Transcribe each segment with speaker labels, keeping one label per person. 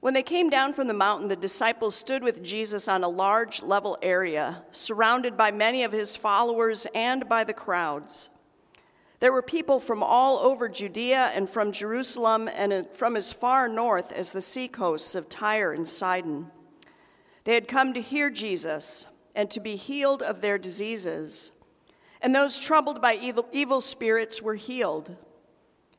Speaker 1: When they came down from the mountain, the disciples stood with Jesus on a large level area, surrounded by many of his followers and by the crowds. There were people from all over Judea and from Jerusalem and from as far north as the seacoasts of Tyre and Sidon. They had come to hear Jesus and to be healed of their diseases. And those troubled by evil, evil spirits were healed.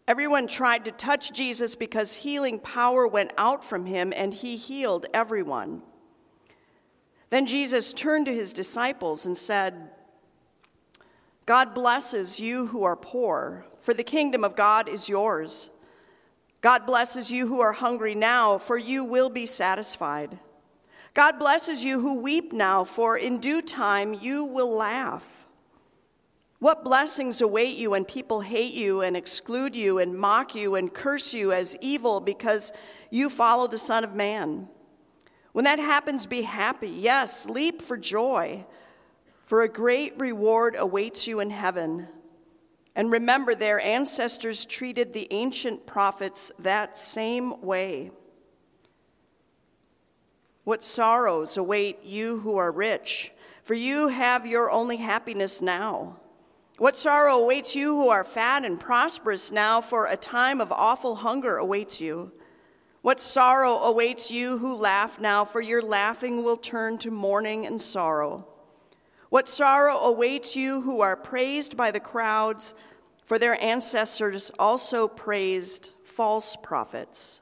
Speaker 1: Everyone tried to touch Jesus because healing power went out from him and he healed everyone. Then Jesus turned to his disciples and said, God blesses you who are poor, for the kingdom of God is yours. God blesses you who are hungry now, for you will be satisfied. God blesses you who weep now, for in due time you will laugh. What blessings await you when people hate you and exclude you and mock you and curse you as evil because you follow the Son of Man? When that happens, be happy. Yes, leap for joy, for a great reward awaits you in heaven. And remember, their ancestors treated the ancient prophets that same way. What sorrows await you who are rich, for you have your only happiness now. What sorrow awaits you who are fat and prosperous now, for a time of awful hunger awaits you. What sorrow awaits you who laugh now, for your laughing will turn to mourning and sorrow. What sorrow awaits you who are praised by the crowds, for their ancestors also praised false prophets.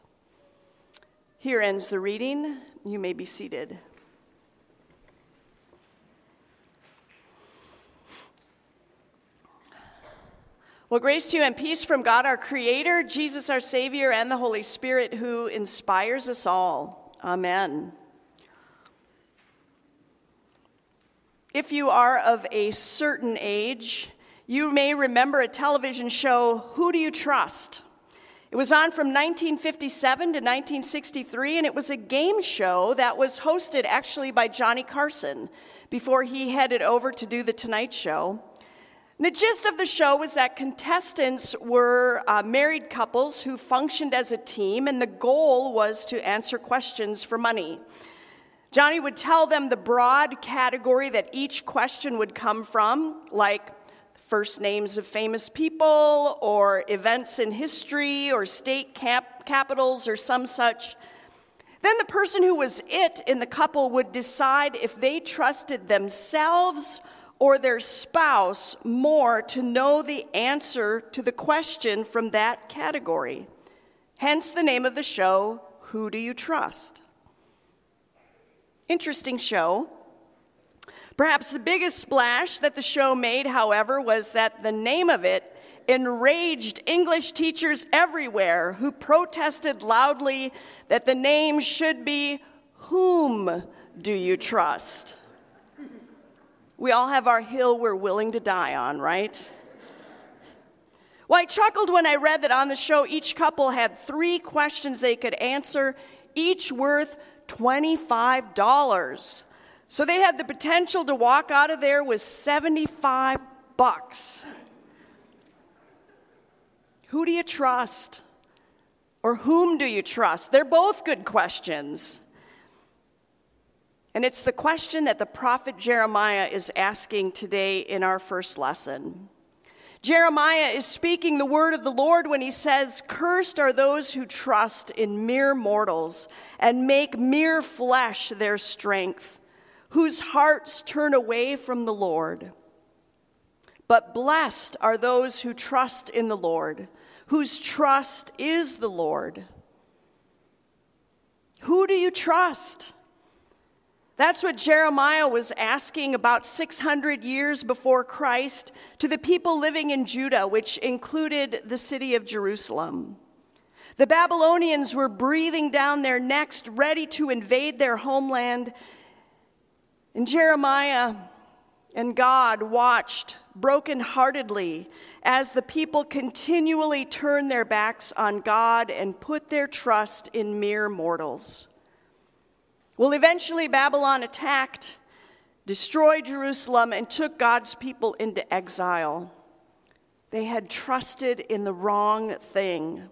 Speaker 1: Here ends the reading. You may be seated. Well, grace to you and peace from God our Creator, Jesus our Savior, and the Holy Spirit who inspires us all. Amen. If you are of a certain age, you may remember a television show, Who Do You Trust? It was on from 1957 to 1963, and it was a game show that was hosted actually by Johnny Carson before he headed over to do The Tonight Show. The gist of the show was that contestants were uh, married couples who functioned as a team, and the goal was to answer questions for money. Johnny would tell them the broad category that each question would come from, like first names of famous people, or events in history, or state cap- capitals, or some such. Then the person who was it in the couple would decide if they trusted themselves or their spouse more to know the answer to the question from that category. Hence the name of the show, Who Do You Trust? Interesting show. Perhaps the biggest splash that the show made, however, was that the name of it enraged English teachers everywhere who protested loudly that the name should be Whom Do You Trust? We all have our hill we're willing to die on, right? Well, I chuckled when I read that on the show each couple had three questions they could answer, each worth $25. So they had the potential to walk out of there with 75 bucks. Who do you trust? Or whom do you trust? They're both good questions. And it's the question that the prophet Jeremiah is asking today in our first lesson. Jeremiah is speaking the word of the Lord when he says, Cursed are those who trust in mere mortals and make mere flesh their strength, whose hearts turn away from the Lord. But blessed are those who trust in the Lord, whose trust is the Lord. Who do you trust? That's what Jeremiah was asking about 600 years before Christ to the people living in Judah, which included the city of Jerusalem. The Babylonians were breathing down their necks, ready to invade their homeland. And Jeremiah and God watched brokenheartedly as the people continually turned their backs on God and put their trust in mere mortals. Well, eventually, Babylon attacked, destroyed Jerusalem, and took God's people into exile. They had trusted in the wrong thing.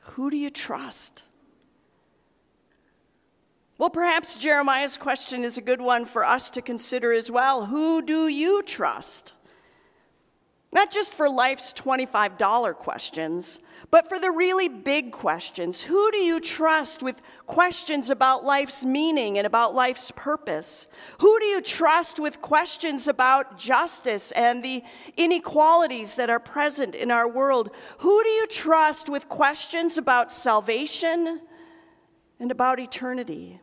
Speaker 1: Who do you trust? Well, perhaps Jeremiah's question is a good one for us to consider as well. Who do you trust? Not just for life's $25 questions, but for the really big questions. Who do you trust with questions about life's meaning and about life's purpose? Who do you trust with questions about justice and the inequalities that are present in our world? Who do you trust with questions about salvation and about eternity?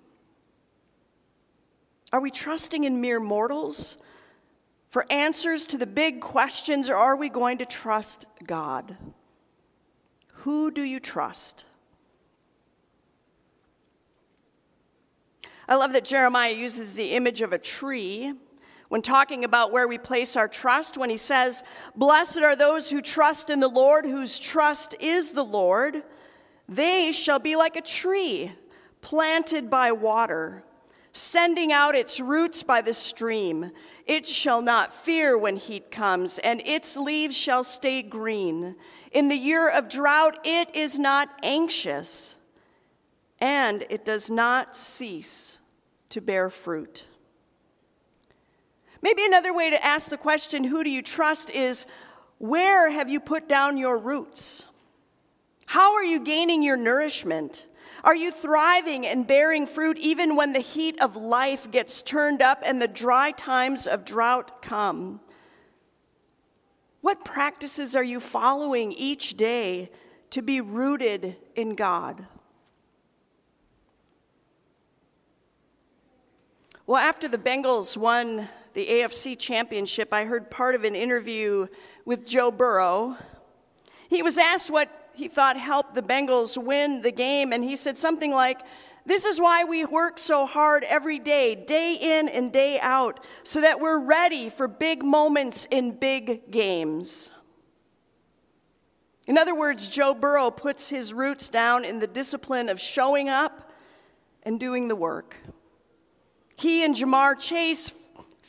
Speaker 1: Are we trusting in mere mortals? For answers to the big questions, or are we going to trust God? Who do you trust? I love that Jeremiah uses the image of a tree when talking about where we place our trust, when he says, Blessed are those who trust in the Lord, whose trust is the Lord. They shall be like a tree planted by water sending out its roots by the stream. It shall not fear when heat comes, and its leaves shall stay green. In the year of drought, it is not anxious, and it does not cease to bear fruit. Maybe another way to ask the question, who do you trust, is where have you put down your roots? How are you gaining your nourishment? Are you thriving and bearing fruit even when the heat of life gets turned up and the dry times of drought come? What practices are you following each day to be rooted in God? Well, after the Bengals won the AFC championship, I heard part of an interview with Joe Burrow. He was asked what he thought helped the Bengals win the game, and he said something like, This is why we work so hard every day, day in and day out, so that we're ready for big moments in big games. In other words, Joe Burrow puts his roots down in the discipline of showing up and doing the work. He and Ja'Marr Chase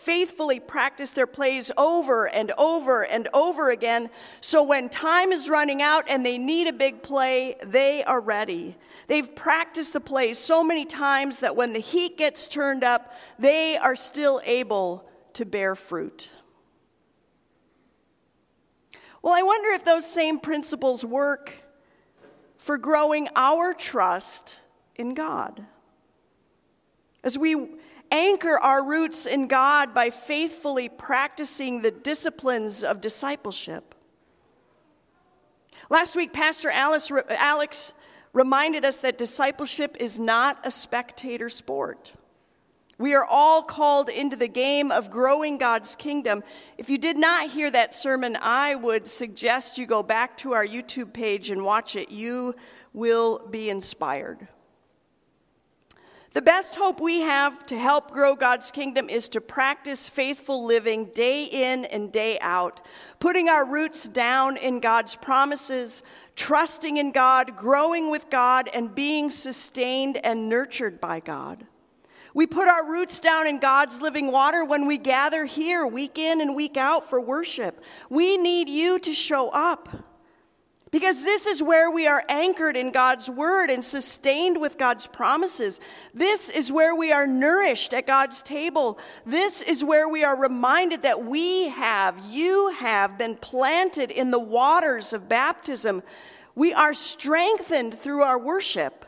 Speaker 1: faithfully practice their plays over and over and over again. So when time is running out and they need a big play, they are ready. They've practiced the plays so many times that when the heat gets turned up, they are still able to bear fruit. Well, I wonder if those same principles work for growing our trust in God. As we anchor our roots in God by faithfully practicing the disciplines of discipleship. Last week, Pastor Alice, Alex reminded us that discipleship is not a spectator sport. We are all called into the game of growing God's kingdom. If you did not hear that sermon, I would suggest you go back to our YouTube page and watch it. You will be inspired. The best hope we have to help grow God's kingdom is to practice faithful living day in and day out, putting our roots down in God's promises, trusting in God, growing with God, and being sustained and nurtured by God. We put our roots down in God's living water when we gather here week in and week out for worship. We need you to show up. Because this is where we are anchored in God's word and sustained with God's promises. This is where we are nourished at God's table. This is where we are reminded that we have, you have been planted in the waters of baptism. We are strengthened through our worship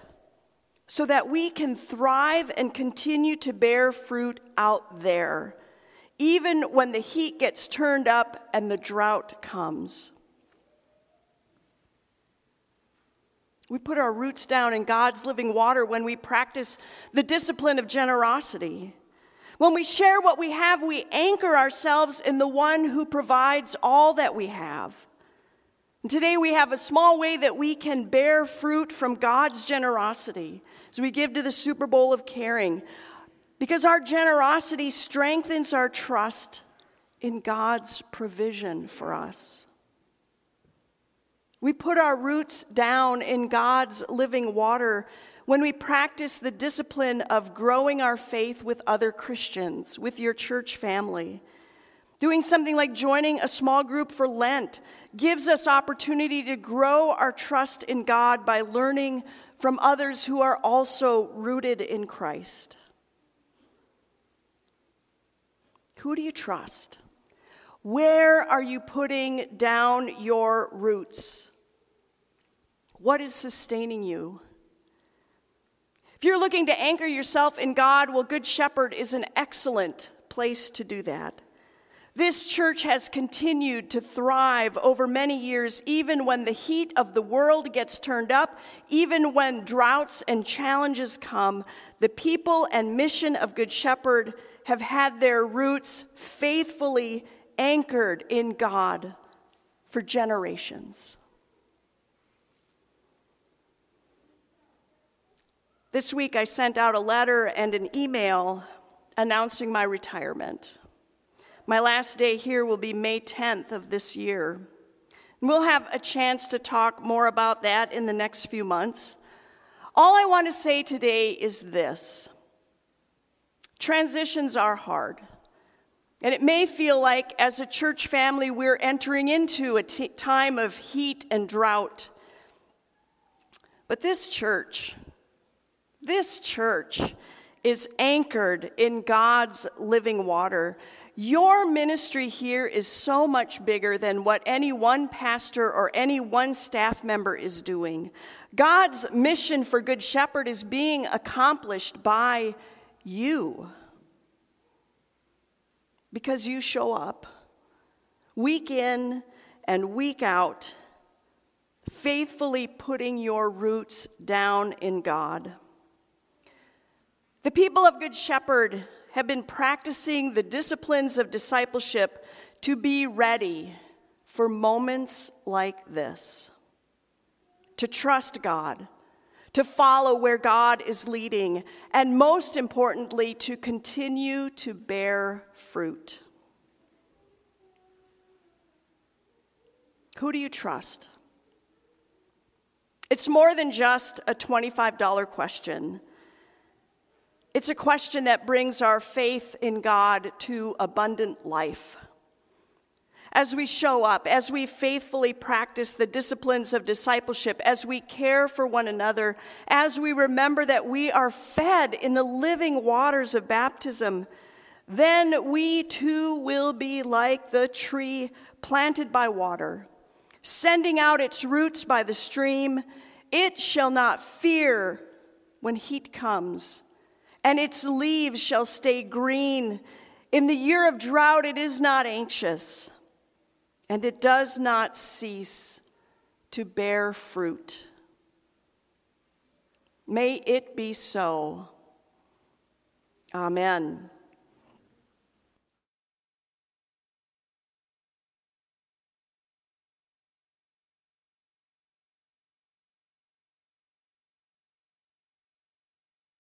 Speaker 1: so that we can thrive and continue to bear fruit out there, even when the heat gets turned up and the drought comes. We put our roots down in God's living water when we practice the discipline of generosity. When we share what we have, we anchor ourselves in the one who provides all that we have. And today we have a small way that we can bear fruit from God's generosity as we give to the Souper Bowl of caring, because our generosity strengthens our trust in God's provision for us. We put our roots down in God's living water when we practice the discipline of growing our faith with other Christians, with your church family. Doing something like joining a small group for Lent gives us opportunity to grow our trust in God by learning from others who are also rooted in Christ. Who do you trust? Where are you putting down your roots? What is sustaining you? If you're looking to anchor yourself in God, well, Good Shepherd is an excellent place to do that. This church has continued to thrive over many years, even when the heat of the world gets turned up, even when droughts and challenges come. The people and mission of Good Shepherd have had their roots faithfully anchored in God for generations. This week, I sent out a letter and an email announcing my retirement. My last day here will be May 10th of this year. We'll have a chance to talk more about that in the next few months. All I want to say today is this transitions are hard. And it may feel like, as a church family, we're entering into a t- time of heat and drought. But this church, this church is anchored in God's living water. Your ministry here is so much bigger than what any one pastor or any one staff member is doing. God's mission for Good Shepherd is being accomplished by you because you show up week in and week out, faithfully putting your roots down in God. The people of Good Shepherd have been practicing the disciplines of discipleship to be ready for moments like this, to trust God, to follow where God is leading, and most importantly, to continue to bear fruit. Who do you trust? It's more than just a $25 question. It's a question that brings our faith in God to abundant life. As we show up, as we faithfully practice the disciplines of discipleship, as we care for one another, as we remember that we are fed in the living waters of baptism, then we too will be like the tree planted by water, sending out its roots by the stream. It shall not fear when heat comes and its leaves shall stay green. In the year of drought, it is not anxious, and it does not cease to bear fruit. May it be so. Amen.